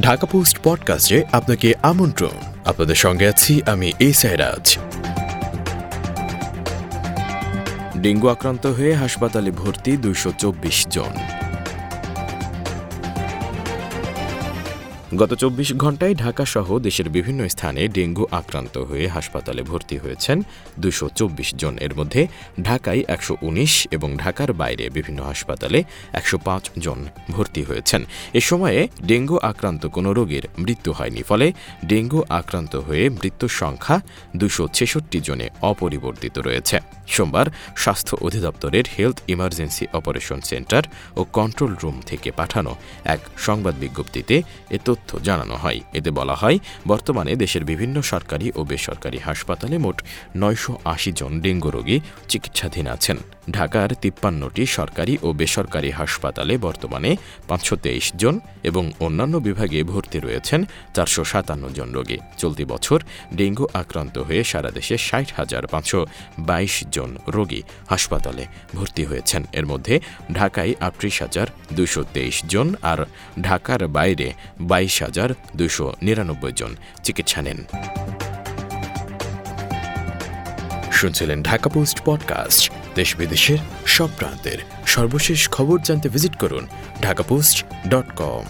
Dhaka post পডকাস্টে আপনাকে আমন্ত্রণ। আপনাদের সঙ্গে আছি আমি এই সাইরাজ। ডেঙ্গু আক্রান্ত হয়ে হাসপাতালে ভর্তি দুইশো চব্বিশ জন। গত চব্বিশ ঘন্টায় ঢাকা সহ দেশের বিভিন্ন স্থানে ডেঙ্গু আক্রান্ত হয়ে হাসপাতালে ভর্তি হয়েছেন দুশো চব্বিশ জন। এর মধ্যে ঢাকায় একশো উনিশ এবং ঢাকার বাইরে বিভিন্ন হাসপাতালে একশো পাঁচ জন ভর্তি হয়েছেন। এ সময়ে ডেঙ্গু আক্রান্ত কোনো রোগীর মৃত্যু হয়নি, ফলে ডেঙ্গু আক্রান্ত হয়ে মৃত্যুর সংখ্যা দুশো ছেষট্টি জনে অপরিবর্তিত রয়েছে। সোমবার স্বাস্থ্য অধিদপ্তরের হেলথ ইমার্জেন্সি অপারেশন সেন্টার ও কন্ট্রোল রুম থেকে পাঠানো এক সংবাদ বিজ্ঞপ্তিতে এ তথ্য জানানো হয়। এতে বলা হয়, বর্তমানে দেশের বিভিন্ন সরকারি ও বেসরকারি হাসপাতালে মোট নয়শো আশি জন ডেঙ্গু রোগী চিকিৎসাধীন আছেন। ঢাকার তিপ্পান্নটি সরকারি ও বেসরকারি হাসপাতালে বর্তমানে পাঁচশো তেইশ জন এবং অন্যান্য বিভাগে ভর্তি রয়েছেন চারশো সাতান্ন জন রোগী। চলতি বছর ডেঙ্গু আক্রান্ত হয়ে সারা দেশে ষাট হাজার পাঁচশো বাইশ জন রোগী হাসপাতালে ভর্তি হয়েছেন। এর মধ্যে ঢাকায় আটত্রিশ হাজার দুশো জন আর ঢাকার বাইরে বাইশ হাজার দুশো নিরানব্বই জন চিকিৎসা নেন। শুনছিলেন ঢাকা পোস্ট পডকাস্ট, দেশ বিদেশের সব প্রান্তের সর্বশেষ খবর জানতে ভিজিট করুন ঢাকা পোস্ট ডট কম।